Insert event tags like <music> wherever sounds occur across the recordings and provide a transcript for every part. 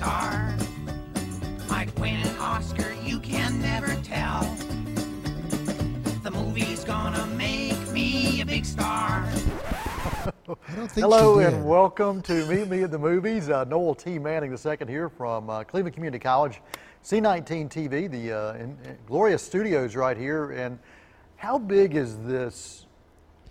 star. Might win an Oscar, you can never tell. The movie's gonna make me a big star. Hello and welcome to Meet Me at the Movies. Uh, Noel T. Manning II here from uh, Cleveland Community College, C19 TV, the uh, in, in glorious studios right here. And how big is this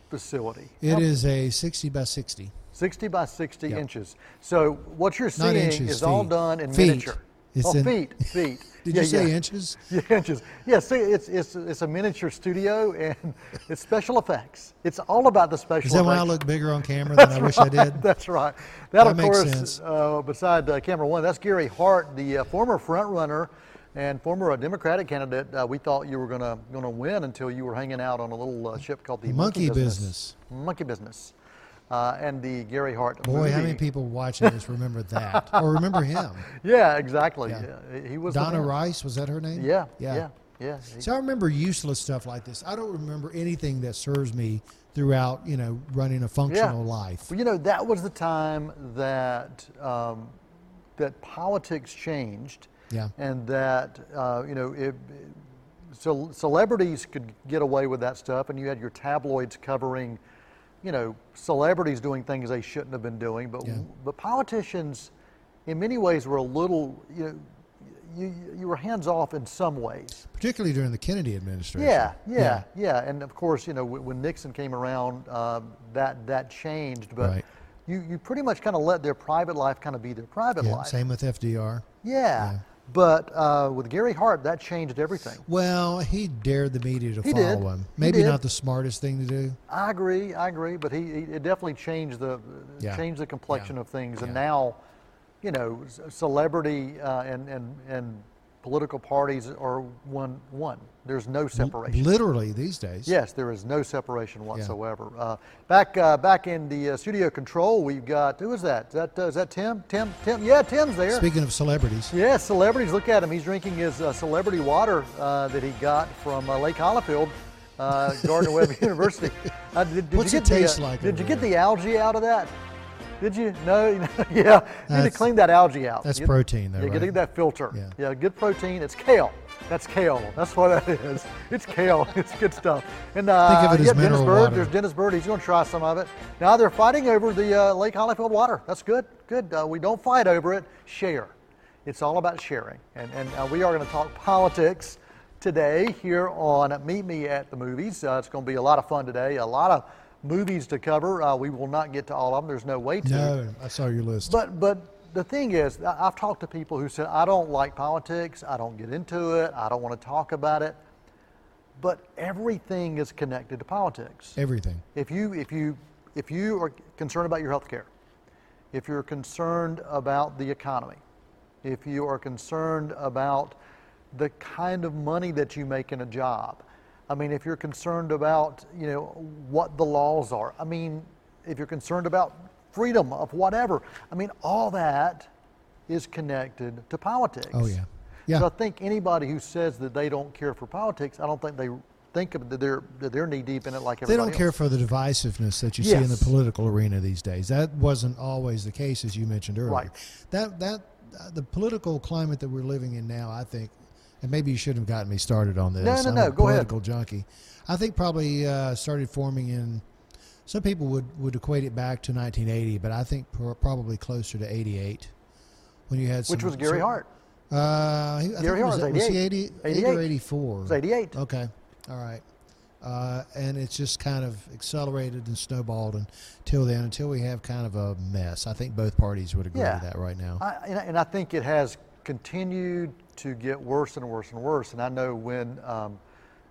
facility? It how is a 60 by 60. 60 by 60 Yep. inches. So what you're seeing inches, is all done in Feet. miniature. It's oh, in- feet, <laughs> feet. Did Yeah, you say yeah. inches? <laughs> Yeah, inches. Yeah, see, it's, it's, it's a miniature studio and <laughs> it's special effects. It's all about the special Is that why I look bigger on camera than I wish I did? That's right. That, of makes course, sense. Uh, beside uh, camera one, that's Gary Hart, the uh, former front runner and former uh, Democratic candidate. Uh, we thought you were going to going to win until you were hanging out on a little uh, ship called the Monkey Monkey, Business. Monkey Business. Uh, and the Gary Hart Boy, how many people watching this remember that or <laughs> remember him? Yeah, exactly. Yeah. Yeah, He was Donna. Rice, was that her name? Yeah, yeah, yeah. He- So I remember useless stuff like this. I don't remember anything that serves me throughout, you know, running a functional life. Well, you know, that was the time that um, that politics changed, Yeah. and that uh, you know, it, so celebrities could get away with that stuff, and you had your tabloids covering, you know, celebrities doing things they shouldn't have been doing, but Yeah. but politicians, in many ways, were a little, you know. You, you were hands off in some ways. Particularly during the Kennedy administration. Yeah, yeah, yeah, and of course, you know, when, when Nixon came around, um, that that changed. But Right. you you pretty much kind of let their private life kind of be their private Yeah, life. Same with FDR. Yeah, Yeah. But uh, with Gary Hart, that changed everything. Well, he dared the media to He follow did. him. Maybe not the smartest thing to do. I agree, I agree, but he, he it definitely changed the Yeah. changed the complexion Yeah. of things, and Yeah. now, you know, celebrity uh, and and and political parties are one one. There's no separation. Literally these days. Yes, there is no separation whatsoever. Uh, back uh, back in the uh, studio control, we've got who is that? Is that uh, is that Tim? Tim? Tim? Yeah, Tim's there. Speaking of celebrities, yeah, celebrities. Look at him. He's drinking his uh, celebrity water uh, that he got from uh, Lake Hollifield, uh, Gardner Webb <laughs> University. Did, did What's you it get the, taste uh, like Did you get there? the algae out of that? Did you? No. <laughs> yeah. You need to clean that algae out. that's You- protein, though, You right? get that filter. Yeah. Yeah, good protein. It's kale. That's kale. That's what that <laughs> is. It's kale. <laughs> It's good stuff. And uh, Think of it as yeah, Dennis Bird. water. There's Dennis Bird. He's going to try some of it. Now they're fighting over the uh, Lake Hollifield water. That's good. Good. Uh, we don't fight over it. Share. It's all about sharing. And and uh, we are going to talk politics today here on Meet Me at the Movies. Uh, it's going to be a lot of fun today. A lot of movies to cover. Uh, we will not get to all of them. There's no way to. no, I saw your list. But but the thing is, I've talked to people who said I don't like politics. I don't get into it. I don't want to talk about it. But everything is connected to politics. Everything. If you if you if you are concerned about your health care, if you're concerned about the economy, if you are concerned about the kind of money that you make in a job, I mean, if you're concerned about you know what the laws are, I mean, if you're concerned about freedom of whatever, I mean, all that is connected to politics. Oh, yeah. Yeah. So I think anybody who says that they don't care for politics, I don't think they think of that they're that they're knee deep in it like everybody. They don't care for the divisiveness that you see in the political arena these days. That wasn't always the case, as you mentioned earlier. Right. That that the political climate that we're living in now, I think, and maybe you shouldn't have gotten me started on this. No, no, I'm no, a go ahead. political junkie. I think probably uh, started forming in. Some people would, would equate it back to 1980, but I think pro- probably closer to 88, when you had some, Which was Gary some- Hart. Uh, he, I think Gary it was, Hart was was he 88. 80, 80 or 88. 84? It was 88. Okay, all right. Uh, and it's just kind of accelerated and snowballed until then, until we have kind of a mess. I think both parties would agree Yeah. with that right now. I, and, I- and I think it has continued to get worse and worse and worse. And I know when um,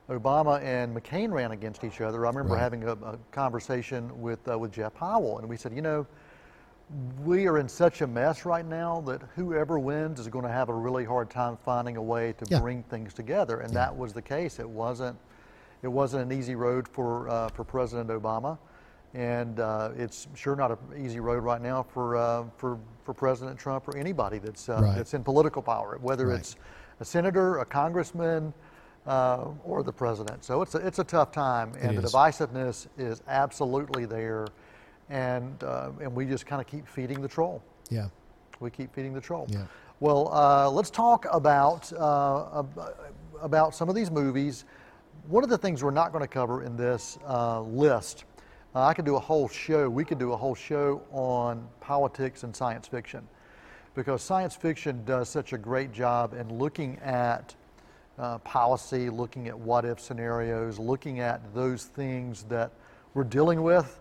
Obama and McCain ran against each other, I remember Right. having a, a conversation with uh, with Jeff Powell, and we said, you know, we are in such a mess right now that whoever wins is going to have a really hard time finding a way to Yeah. bring things together. And that was the case. It wasn't it wasn't an easy road for uh, for President Obama, and uh, it's sure not an easy road right now for uh, for for President Trump or anybody that's uh, Right. that's in political power, whether Right. it's a senator, a congressman, uh, or the president. So it's a, it's a tough time, and the divisiveness is absolutely there, and uh, and we just kind of keep feeding the troll. yeah. We keep feeding the troll. Yeah. Well, uh, let's talk about uh, about some of these movies. One of the things we're not going to cover in this uh, list Uh, I could do a whole show. We could do a whole show on politics and science fiction, because science fiction does such a great job in looking at uh, policy, looking at what if scenarios, looking at those things that we're dealing with,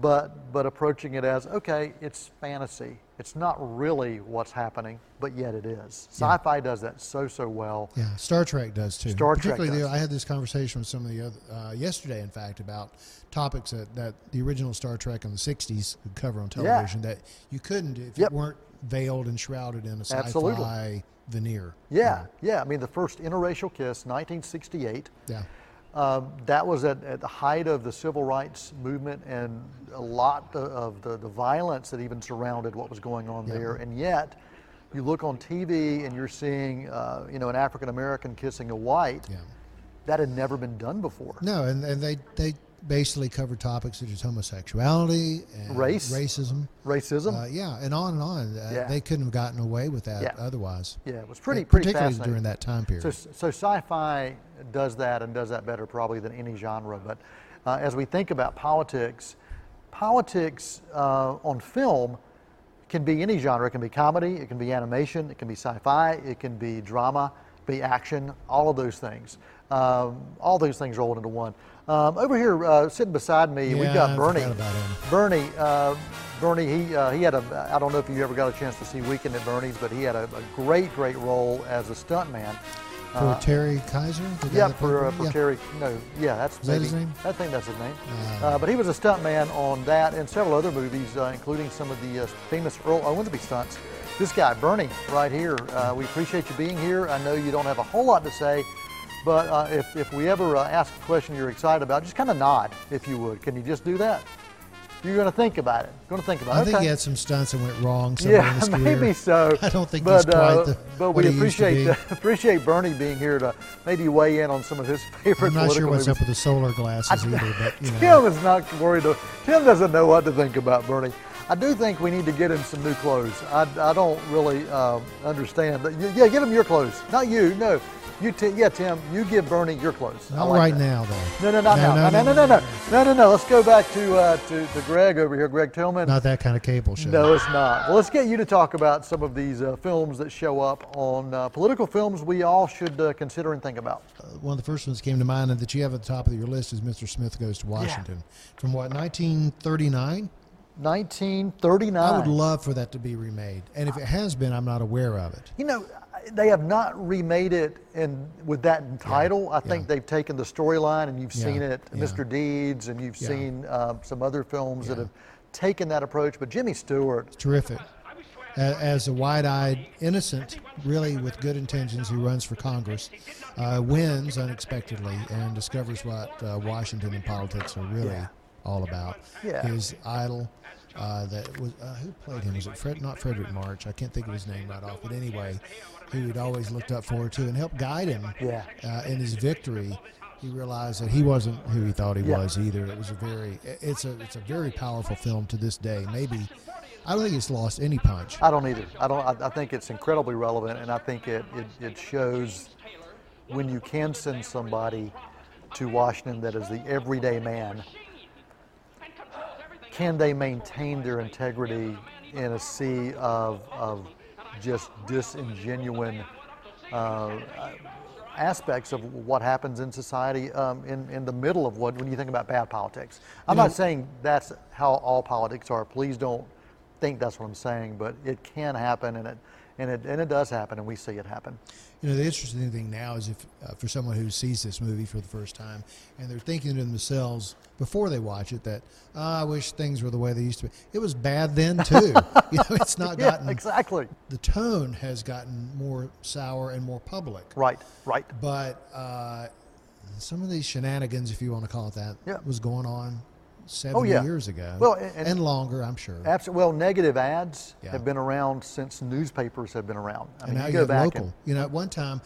but, but approaching it as okay, it's fantasy. It's not really what's happening, but yet it is. Sci-fi does that so so well. Yeah, Star Trek does too. Star Trek Particularly, does. The, I had this conversation with some of the other uh, yesterday, in fact, about topics that, that the original Star Trek in the '60s would cover on television that you couldn't if Yep. you weren't veiled and shrouded in a sci-fi Absolutely. veneer. Yeah, yeah. I mean, the first interracial kiss, 1968. Yeah. Um, that was at, at the height of the civil rights movement and a lot of, the, the violence that even surrounded what was going on Yeah. there. And yet, you look on TV and you're seeing, uh, you know, an African American kissing a white. Yeah. That had never been done before. No, and, and they they basically covered topics such as homosexuality and Race. racism. Racism. Uh, yeah, and on and on. Uh, Yeah. They couldn't have gotten away with that Yeah. otherwise. yeah, it was pretty, Uh, pretty particularly during that time period. So, so sci-fi does that and does that better probably than any genre. But uh, as we think about politics, politics uh, on film can be any genre. It can be comedy, it can be animation, it can be sci-fi, it can be drama, be action, all of those things. Um, all those things rolled into one. Um, over here, uh, sitting beside me, we've got I Bernie. Bernie, uh, Bernie, he uh, he had a. I don't know if you ever got a chance to see Weekend at Bernie's, but he had a, a great, great role as a stuntman. for Terry Kiser? Yeah, for, uh, for yeah. Terry. No, yeah, that's Is that his name? I think that's his name. Uh, Uh, but he was a stuntman on that and several other movies, uh, including some of the uh, famous Earl Owensby stunts. This guy, Bernie, right here. Uh, we appreciate you being here. I know you don't have a whole lot to say, but uh, if, if we ever uh, ask a question you're excited about, just kind of nod, if you would. Can you just do that? You're going to think about it. Going to think about I it. think okay. he had some stunts that went wrong somewhere in Yeah, <laughs> maybe so. I don't think but, he's quite uh, the But we he used to appreciate be. <laughs> appreciate Bernie being here to maybe weigh in on some of his <laughs> favorite I'm not sure what's movies. up with the solar glasses either, but you know. Tim is not worried. Tim doesn't know what to think about Bernie. I do think we need to get him some new clothes. I, I don't really um, understand. That. Yeah, get him your clothes. Not you. No, you. Ti- yeah, Tim. You give Bernie your clothes. Not like right that. now, though. No, no, not No, now. no, No, no, no, no, no, no, no. Let's go back to uh, to, to Greg over here, Greg Tillman. Not that kind of cable show. No, it's not. Well, let's get you to talk about some of these uh, films that show up on uh, political films we all should uh, consider and think about. Uh, One of the first ones that came to mind and that you have at the top of your list is Mr. Smith Goes to Washington. From what, 1939? 1939. I would love for that to be remade. And if it has been, I'm not aware of it. You know, they have not remade it in with that title. I think yeah. they've taken the storyline, and you've Yeah, seen it, yeah. Mr. Deeds, and you've Yeah. seen uh, some other films that have taken that approach. But Jimmy Stewart, Terrific. As a wide eyed, innocent, really with good intentions, who runs for Congress, uh, wins unexpectedly and discovers what uh, Washington and politics are really Yeah. All about. Yeah. His idol, uh, that was uh, who played him? Was it Fred? Not Fredric March. I can't think of his name right off. But anyway, who he'd always looked up forward to and helped guide him Yeah. uh, in his victory. He realized that he wasn't who he thought he Yeah. was either. It was a very, it's a, it's a very powerful film to this day. Maybe, I don't think it's lost any punch. I don't either. I don't. I, I think it's incredibly relevant, and I think it, it it shows when you can send somebody to Washington that is the everyday man. Can they maintain their integrity in a sea of of just disingenuine uh, aspects of what happens in society um, in, in the middle of what when you think about bad politics. I'm know- not saying that's how all politics are. Please don't think that's what I'm saying, but it can happen and it and it and it does happen and we see it happen. You know, the interesting thing now is if uh, for someone who sees this movie for the first time and they're thinking to themselves before they watch it that "Ah, I wish things were the way they used to be. It was bad then <laughs> too. you know, it's not <laughs> Yeah, gotten exactly. the tone has gotten more sour and more public. Right, right. But uh, some of these shenanigans, if you want to call it that, Yeah. was going on 70 Oh, yeah. years ago. Well, and- and, longer, I'm sure. Absolutely. Well, negative ads Yeah. have been around since newspapers have been around. I and mean, now you go back local. and you know, at one time,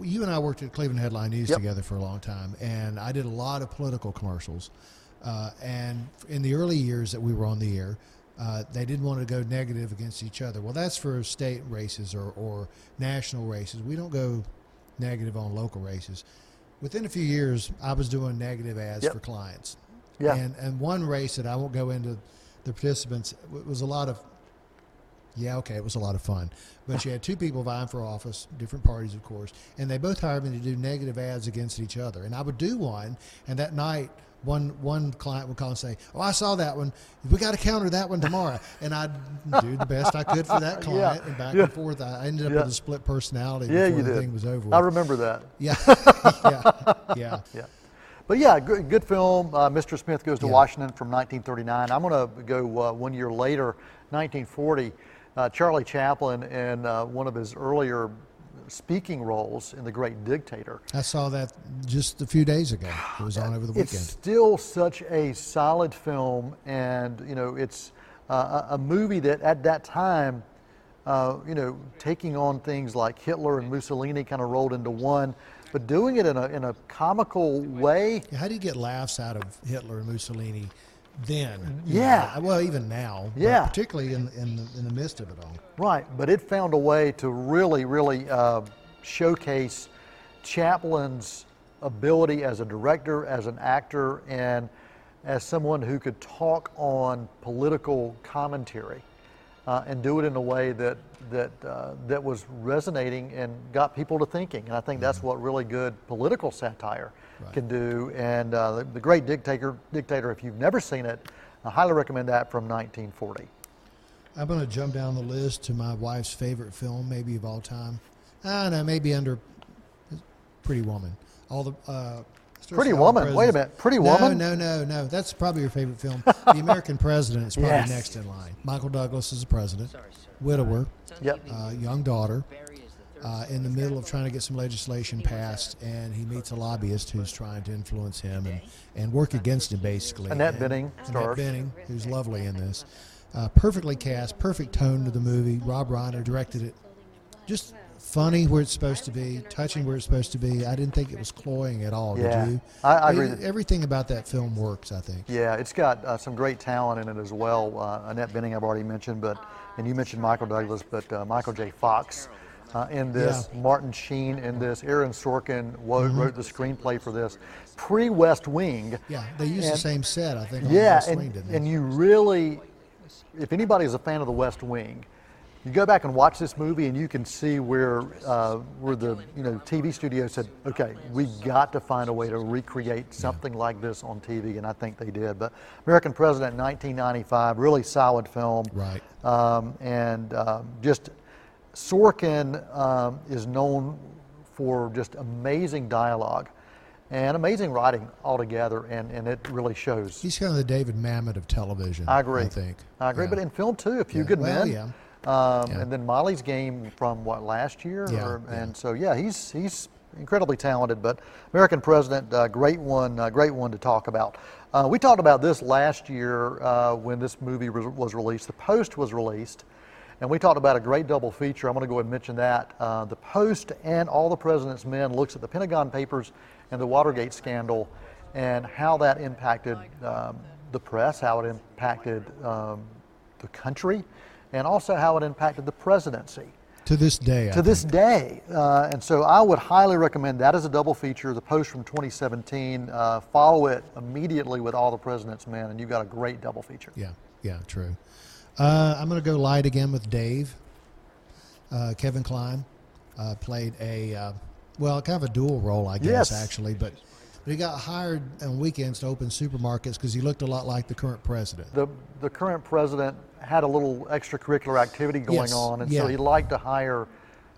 you and I worked at Cleveland Headline News Yep. together for a long time, and I did a lot of political commercials. Uh, and in the early years that we were on the air, uh, they didn't want to go negative against each other. Well, that's for state races or, or national races. We don't go negative on local races. Within a few years, I was doing negative ads Yep. for clients. Yeah. And and one race that I won't go into the participants it was a lot of. Yeah, okay, it was a lot of fun. But you had two people vying for office, different parties, of course, and they both hired me to do negative ads against each other. And I would do one, and that night, one one client would call and say, "Oh, I saw that one. We got to counter that one tomorrow." <laughs> And I'd do the best I could for that client, and back yeah. and forth. I ended up Yeah. with a split personality Yeah, before you the did. thing was over. I remember that. Yeah, <laughs> <laughs> yeah, yeah. Yeah. But yeah, good, good film. Uh, Mr. Smith Goes to Yeah. Washington from 1939. I'm going to go uh, one year later, 1940. Uh, Charlie Chaplin in uh, one of his earlier speaking roles in The Great Dictator. I saw that just a few days ago. It was on over the weekend. It's still such a solid film, and you know, it's uh, a a movie that at that time, uh, you know, taking on things like Hitler and Mussolini kind of rolled into one, but doing it in a in a comical way. How do you get laughs out of Hitler and Mussolini then? Yeah. know, well, even now. Yeah. particularly in, in, the, in the midst of it all. Right, but it found a way to really, really uh, showcase Chaplin's ability as a director, as an actor, and as someone who could talk on political commentary uh, and do it in a way that that uh, that was resonating and got people to thinking. And I think that's what really good political satire Right. can do. And uh, the, the Great Dictator, Dictator, if you've never seen it, I highly recommend that from 1940. I'm going to jump down the list to my wife's favorite film, maybe of all time. I don't know, maybe under Pretty Woman. All the Pretty with all the Woman? Wait a minute, Pretty no, Woman? No, no, no. That's probably your favorite film. <laughs> the American President is probably Yes. next in line. Michael Douglas is the president. Sorry. Widower, Yep. uh, young daughter. Barry is the third. uh, in the middle of trying to get some legislation passed, and he meets a lobbyist who's trying to influence him and, and work against him, basically. Annette And- Bening Annette stars. Bening, who's lovely in this. Uh, perfectly cast, perfect tone to the movie. Rob Reiner directed it. Just funny where it's supposed to be, touching where it's supposed to be. I didn't think it was cloying at all, Yeah. did you? I- I agree It- everything about that film works, I think. Yeah, it's got uh, some great talent in it as well. Uh, Annette Bening, I've already mentioned, but and you mentioned Michael Douglas, but uh, Michael J. Fox uh, in this, Yeah. Martin Sheen in this, Aaron Sorkin wo- Mm-hmm. wrote the screenplay for this, pre-West Wing. Yeah, they used the same set, I think, on Yeah, West and, Wing, didn't they? and you really, if anybody is a fan of the West Wing, you go back and watch this movie and you can see where uh, where the you know TV studio said, okay, we got to find a way to recreate something like this on TV, and I think they did. But American President, 1995, really solid film, Right. um, and um, just Sorkin um, is known for just amazing dialogue. And amazing writing altogether, and, and it really shows. He's kind of the David Mamet of television. I agree. I think. I agree, Yeah. but in film too, A Few Yeah. Good Well, Men. yeah. Um, Yeah. And then Molly's Game from what last year, Yeah, or, yeah. and so yeah, he's he's incredibly talented. But American President, uh, great one, uh, great one to talk about. Uh, we talked about this last year uh, when this movie was was released. The Post was released, and we talked about a great double feature. I'm going to go ahead and mention that. Uh, the Post and All the President's Men looks at the Pentagon Papers and the Watergate scandal, and how that impacted um, the press, how it impacted um, the country, and also how it impacted the presidency To this day, I to this day. Uh, and so I would highly recommend that as a double feature. The post from 2017. Uh, follow it immediately with All the President's Men, and you've got a great double feature. Yeah, yeah, true. Uh, I'm going to go light again with Dave. Uh, Kevin Kline uh, played a, uh, well, kind of a dual role, I guess, Yes. actually. But, but he got hired on weekends to open supermarkets because he looked a lot like the current president. The the current president had a little extracurricular activity going Yes, on, and yeah. so he liked to hire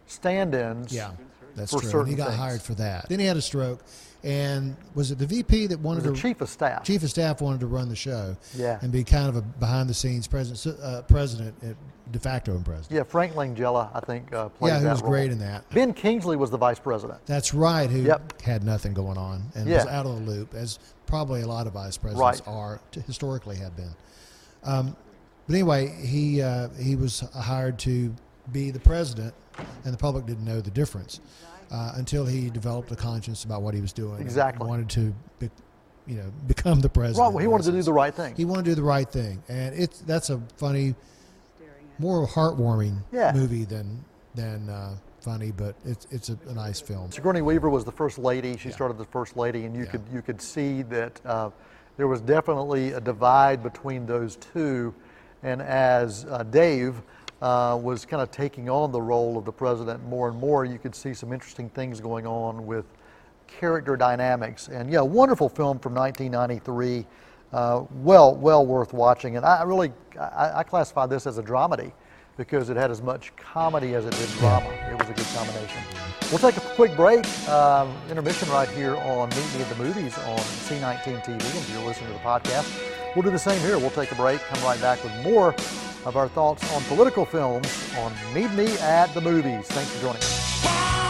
stand-ins. Yeah, that's for true. He got things. hired for that. Then he had a stroke, and was it the VP that wanted The to? chief of staff. Chief of staff wanted to run the show, Yeah. and be kind of a behind-the-scenes president, uh, president, uh, de facto president. Yeah, Frank Langella, I think, uh, played Yeah, he was role. great in that. Ben Kingsley was the vice president. That's right. Who Yep. had nothing going on and was out of the loop, as probably a lot of vice presidents Right. are to, historically have been. Um, but anyway, he uh, he was hired to be the president, and the public didn't know the difference uh, until he developed a conscience about what he was doing. Exactly. wanted to, be, you know, <laughs> become the president. Right, well, he wanted to do the right thing. He wanted to do the right thing, and it's that's a funny, more heartwarming Yeah. movie than than uh, funny, but it's it's a, a nice film. Sigourney Weaver was the first lady. She Yeah. started the first lady, and you Yeah. could you could see that uh, there was definitely a divide between those two. And as uh, Dave uh, was kind of taking on the role of the president more and more, you could see some interesting things going on with character dynamics. And yeah, wonderful film from 1993. Uh, well, well worth watching. And I really, I, I classify this as a dramedy because it had as much comedy as it did drama. It was a good combination. We'll take a quick break, um, intermission right here on Meet Me at the Movies on C19 TV. If you're listening to the podcast, we'll do the same here. We'll take a break, come right back with more of our thoughts on political films on Meet Me at the Movies. Thanks for joining us.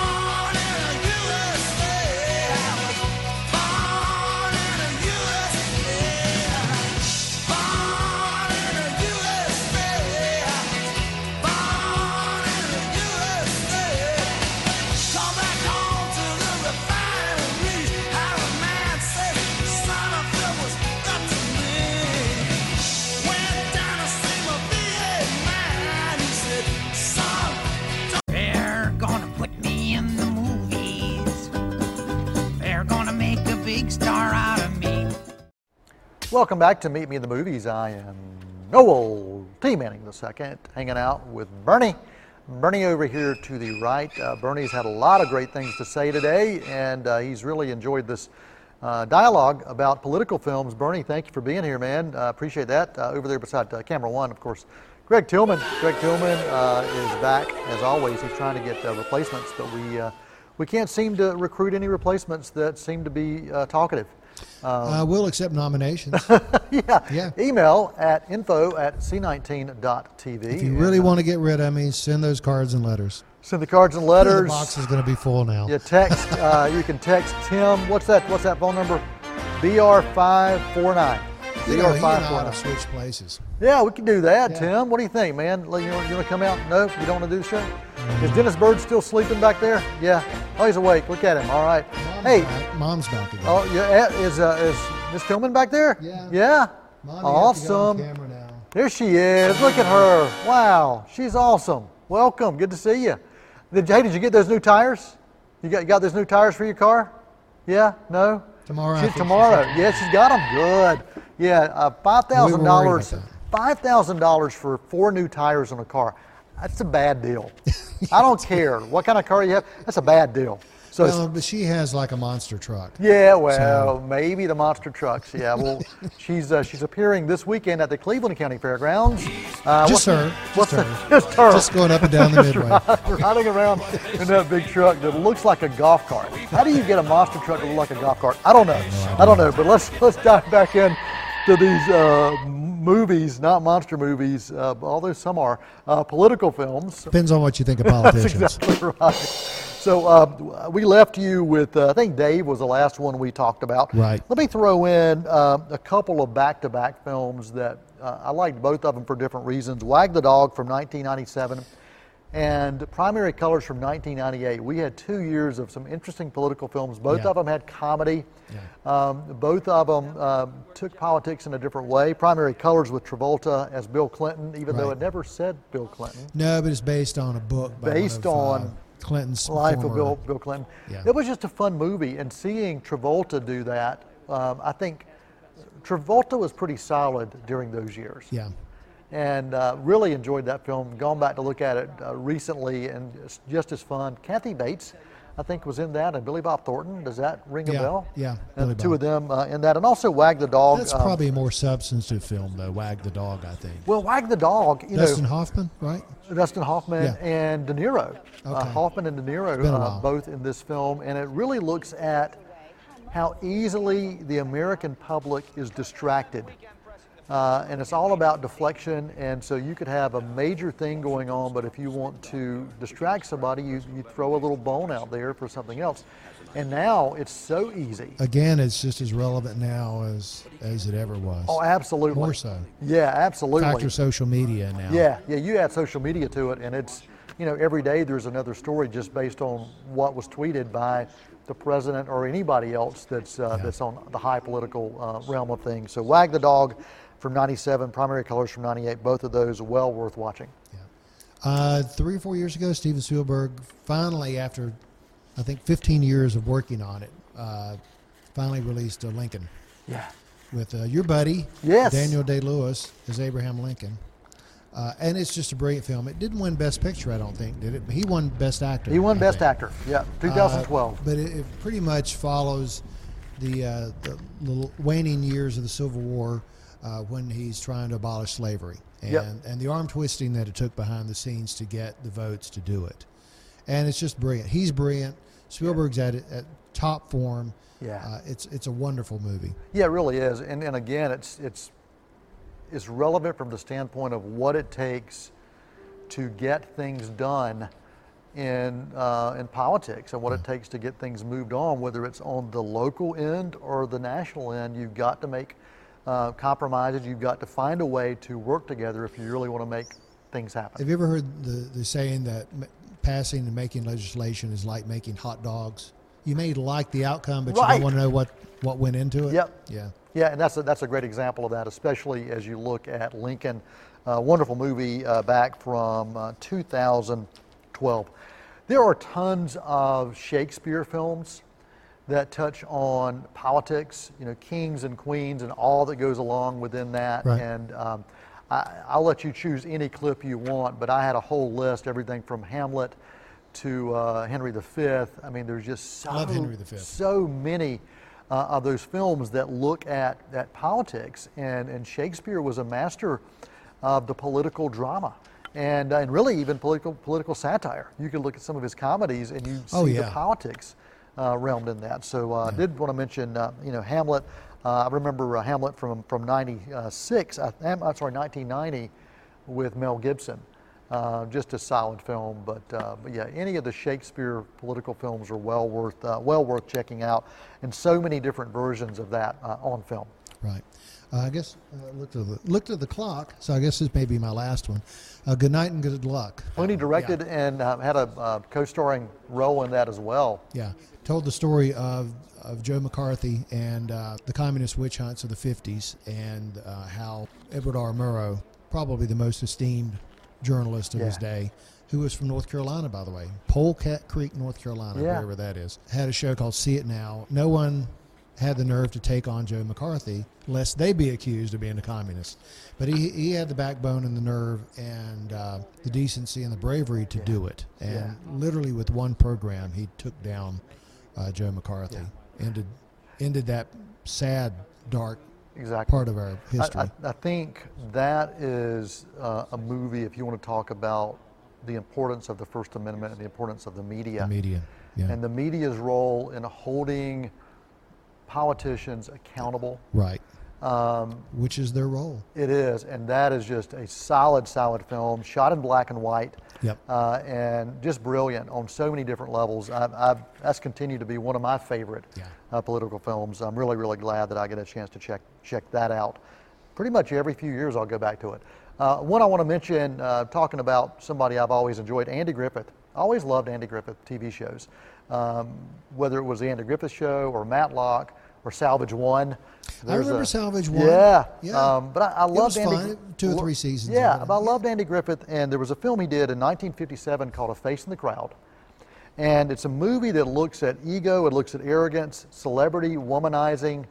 Welcome back to Meet Me in the Movies. I am Noel T. Manning II, hanging out with Bernie. Bernie over here to the right. Uh, Bernie's had a lot of great things to say today, and uh, he's really enjoyed this uh, dialogue about political films. Bernie, thank you for being here, man. Uh, appreciate that. Uh, over there beside uh, camera one, of course, Greg Tillman. Greg Tillman uh, is back as always. He's trying to get replacements, but we we can't seem to recruit any replacements that seem to be talkative. Uh, we'll accept nominations. <laughs> yeah. Yeah. Email at info at c19.tv. if you really want to get rid of me, send those cards and letters. send the cards and letters. The box is going to be full now. You text. Uh, you can text Tim. What's that? What's that phone number? BR549. You know, he and I ought to switch places. Yeah, we can do that, Yeah. Tim. What do you think, man? You want, you want to come out? No, you don't want to do the show? Mm-hmm. Is Dennis Bird still sleeping back there? Yeah. Oh, he's awake. Look at him. All right. Mom's hey. back. Mom's back again. Oh, yeah. eh, Is uh, is Miss Tillman back there? Yeah. Yeah. Mommy, you have to go on awesome. There she is. Look at her. Wow, she's awesome. Welcome. Good to see you. Did, hey, did you get those new tires? You got, you got those new tires for your car? Yeah? No? Tomorrow, She, tomorrow. said. Yeah, she's got them. Good. Yeah, uh, five thousand We were worried dollars. Five thousand dollars for four new tires on a car. That's a bad deal. I don't <laughs> care what kind of car you have. That's a bad deal. So Well, but she has like a monster truck. yeah, well, maybe the monster trucks. Yeah, well, <laughs> she's uh, she's appearing this weekend at the Cleveland County Fairgrounds. Uh, Just what's- her. What's Just the- her. <laughs> Just her. Just going up and down the midway. riding around in that big truck that looks like a golf cart. How do you get a monster truck to look like a golf cart? I don't know. I don't know. But let's let's dive back in to these uh, movies, not monster movies, uh, although some are uh, political films. Depends on what you think of <laughs> politicians. That's exactly right. So uh, we left you with, uh, I think Dave was the last one we talked about. Right. Let me throw in uh, a couple of back-to-back films that uh, I liked both of them for different reasons. Wag the Dog from 1997 and Primary Colors from 1998. We had two years of some interesting political films. Both Yeah. of them had comedy. Um, both of them um, took politics in a different way. Primary Colors with Travolta as Bill Clinton, even though it never said Bill Clinton. No, but it's based on a book by Based of, uh, on Clinton's Life former, of Bill, Bill Clinton. Yeah. It was just a fun movie, and seeing Travolta do that, um, I think Travolta was pretty solid during those years. Yeah. And uh, really enjoyed that film. Gone back to look at it uh, recently, and it's just as fun. Kathy Bates, I think, was in that, and Billy Bob Thornton. Does that ring a Yeah, bell? yeah, And Billy the two Bob. of them uh, in that, and also Wag the Dog. That's um, probably a more substantive film, though. Wag the Dog, I think. well, Wag the Dog. You Dustin know, Hoffman, right? Dustin Hoffman Yeah. and De Niro. Uh, Okay. Hoffman and De Niro, uh, both in this film, and it really looks at how easily the American public is distracted. Uh, and it's all about deflection, and so you could have a major thing going on, but if you want to distract somebody, you, you throw a little bone out there for something else. And now it's so easy. Again, it's just as relevant now as as it ever was. Oh, absolutely. More so. Yeah, absolutely. Factor social media now. Yeah, yeah, you add social media to it, and it's, you know, every day there's another story just based on what was tweeted by the president or anybody else that's uh, Yeah. that's on the high political uh, realm of things. So, Wag the Dog from '97, Primary Colors from '98, both of those well worth watching. Uh, three or four years ago, Steven Spielberg finally, after I think 15 years of working on it, uh, finally released a Lincoln. Yeah. with uh, your buddy, Yes. Daniel Day Lewis, as Abraham Lincoln. Uh, and it's just a brilliant film. It didn't win Best Picture, I don't think, did it? But he won Best Actor. He won I Best think. Actor. Yeah, Uh, 2012. but it, it pretty much follows the, uh, the little waning years of the Civil War uh, when he's trying to abolish slavery and, Yep. and the arm twisting that it took behind the scenes to get the votes to do it. And it's just brilliant. He's brilliant. Spielberg's at, it- at top form. Yeah. Uh, it's, it's a wonderful movie. Yeah, it really is. And, and again, it's, it's, it's relevant from the standpoint of what it takes to get things done in, uh, in politics and what it takes to get things moved on, whether it's on the local end or the national end. You've got to make uh, compromises. You've got to find a way to work together if you really want to make things happen. Have you ever heard the, the saying that m- passing and making legislation is like making hot dogs? You may like the outcome, but you don't want to know what, what went into it. Yep. Yeah. Yeah, and that's a, that's a great example of that, especially as you look at Lincoln. Uh, wonderful movie uh, back from uh, 2012. There are tons of Shakespeare films that touch on politics, you know, kings and queens and all that goes along within that. Right. And um, I, I'll let you choose any clip you want, but I had a whole list, everything from Hamlet to uh, Henry V. I mean, there's just so, love Henry V. so many uh, of those films that look at, at politics. And, and Shakespeare was a master of the political drama. And, and really even political political satire. You can look at some of his comedies and you see Oh, the politics uh, realmed in that. So uh, I did want to mention, uh, you know, Hamlet. Uh, I remember uh, Hamlet from from '96. I'm sorry, 1990, with Mel Gibson. Uh, just a solid film, but uh, but yeah, any of the Shakespeare political films are well worth uh, well worth checking out, and so many different versions of that uh, on film. Right. Uh, I guess uh, looked at the looked at the clock, so I guess this may be my last one. Uh, good night and good luck. Clooney directed and uh, had a uh, co-starring role in that as well. Yeah, told the story of of Joe McCarthy and uh, the communist witch hunts of the '50s, and uh, how Edward R. Murrow, probably the most esteemed journalist of his day, who was from North Carolina, by the way, Polecat Creek, North Carolina, Yeah. wherever that is, had a show called See It Now. No one had the nerve to take on Joe McCarthy, lest they be accused of being a communist. But he, he had the backbone and the nerve and uh, the decency and the bravery to do it. And Yeah. literally with one program, he took down uh, Joe McCarthy. Ended ended that sad, dark Exactly. part of our history. I, I, I think that is uh, a movie, if you want to talk about the importance of the First Amendment and the importance of the media, the media. Yeah. and the media's role in holding politicians accountable. right. Um, Which is their role. it is, and that is just a solid, solid film, shot in black and white, Yep. uh, and just brilliant on so many different levels. I've, I've, that's continued to be one of my favorite Yeah. uh, political films. I'm really, really glad that I get a chance to check check that out. Pretty much every few years, I'll go back to it. Uh, one I want to mention, uh, talking about somebody I've always enjoyed, Andy Griffith. I always loved Andy Griffith TV shows, um, whether it was the Andy Griffith Show or Matlock or Salvage One. I remember a- Salvage One. Yeah, Yeah. Um, but I, I It loved was Andy. fun. Two or three seasons Yeah, but I loved Andy Griffith, and there was a film he did in 1957 called A Face in the Crowd. And it's a movie that looks at ego, it looks at arrogance, celebrity, womanizing,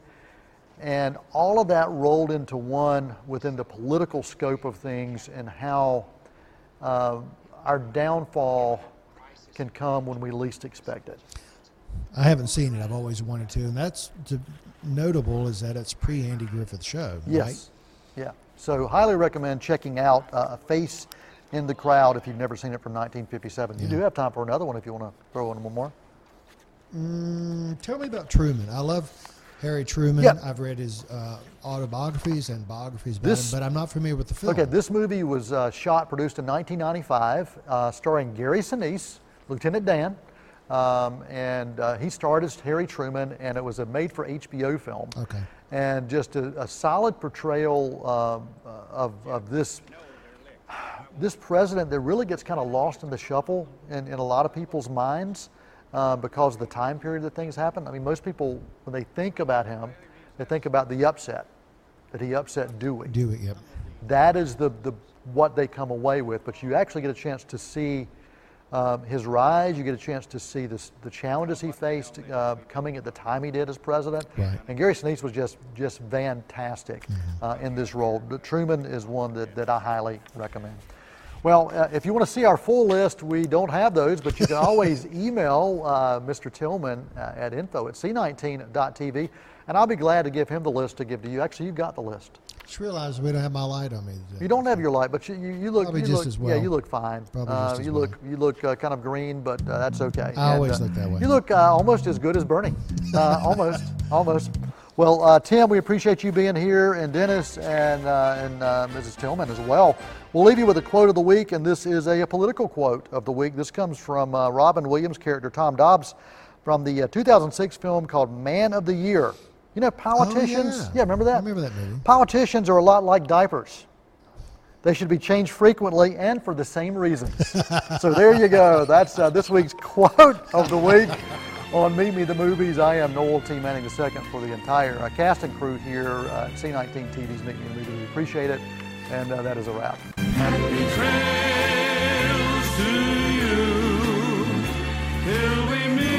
and all of that rolled into one within the political scope of things and how uh, our downfall can come when we least expect it. I haven't seen it. I've always wanted to, and that's to, notable is that it's pre Andy Griffith show. Yes. Yeah. So highly recommend checking out uh, A Face in the Crowd if you've never seen it from 1957. You do have time for another one if you want to throw in one more. Mm, tell me about Truman. I love Harry Truman. Yeah. I've read his uh, autobiographies and biographies This- him, but I'm not familiar with the film. Okay, this movie was uh, shot, produced in 1995, uh, starring Gary Sinise, Lieutenant Dan, um, and uh, he starred as Harry Truman, and it was a made-for-HBO film. Okay. And just a, a solid portrayal um, uh, of, of this this president that really gets kind of lost in the shuffle in, in a lot of people's minds uh, because of the time period that things happen. I mean, most people, when they think about him, they think about the upset that he upset Dewey Do it, yep. that is the, the what they come away with. But you actually get a chance to see um, his rise. You get a chance to see this, the challenges he faced uh, coming at the time he did as president. Right. And Gary Sinise was just just fantastic uh, in this role. But Truman is one that, that I highly recommend. Well, uh, if you want to see our full list, we don't have those, but you can <laughs> always email uh, Mr. Tillman uh, at info at c19.tv, and I'll be glad to give him the list to give to you. Actually, you've got the list. Just realized we don't have my light on me. Today. You don't have your light, but you, you, you look. Probably you just look, as Yeah, you look fine. Probably Uh, just as you well. look. You look uh, kind of green, but uh, that's okay. I always uh, look that way. You look uh, almost as good as Bernie. Uh, <laughs> almost, almost. Well, uh, Tim, we appreciate you being here, and Dennis, and uh, and uh, Mrs. Tillman as well. We'll leave you with a quote of the week, and this is a, political quote of the week. This comes from uh, Robin Williams' character Tom Dobbs, from the uh, 2006 film called Man of the Year. You know, politicians. Oh, yeah. yeah. remember that? I remember that movie. Politicians are a lot like diapers. They should be changed frequently and for the same reasons. <laughs> so there you go. That's uh, this week's quote of the week on Meet Me the Movies. I am Noel T. Manning II for the entire uh, cast and crew here at C19 TV's Meet Me the Movies. We appreciate it. And uh, that is a wrap. Happy trails to you. Till we meet.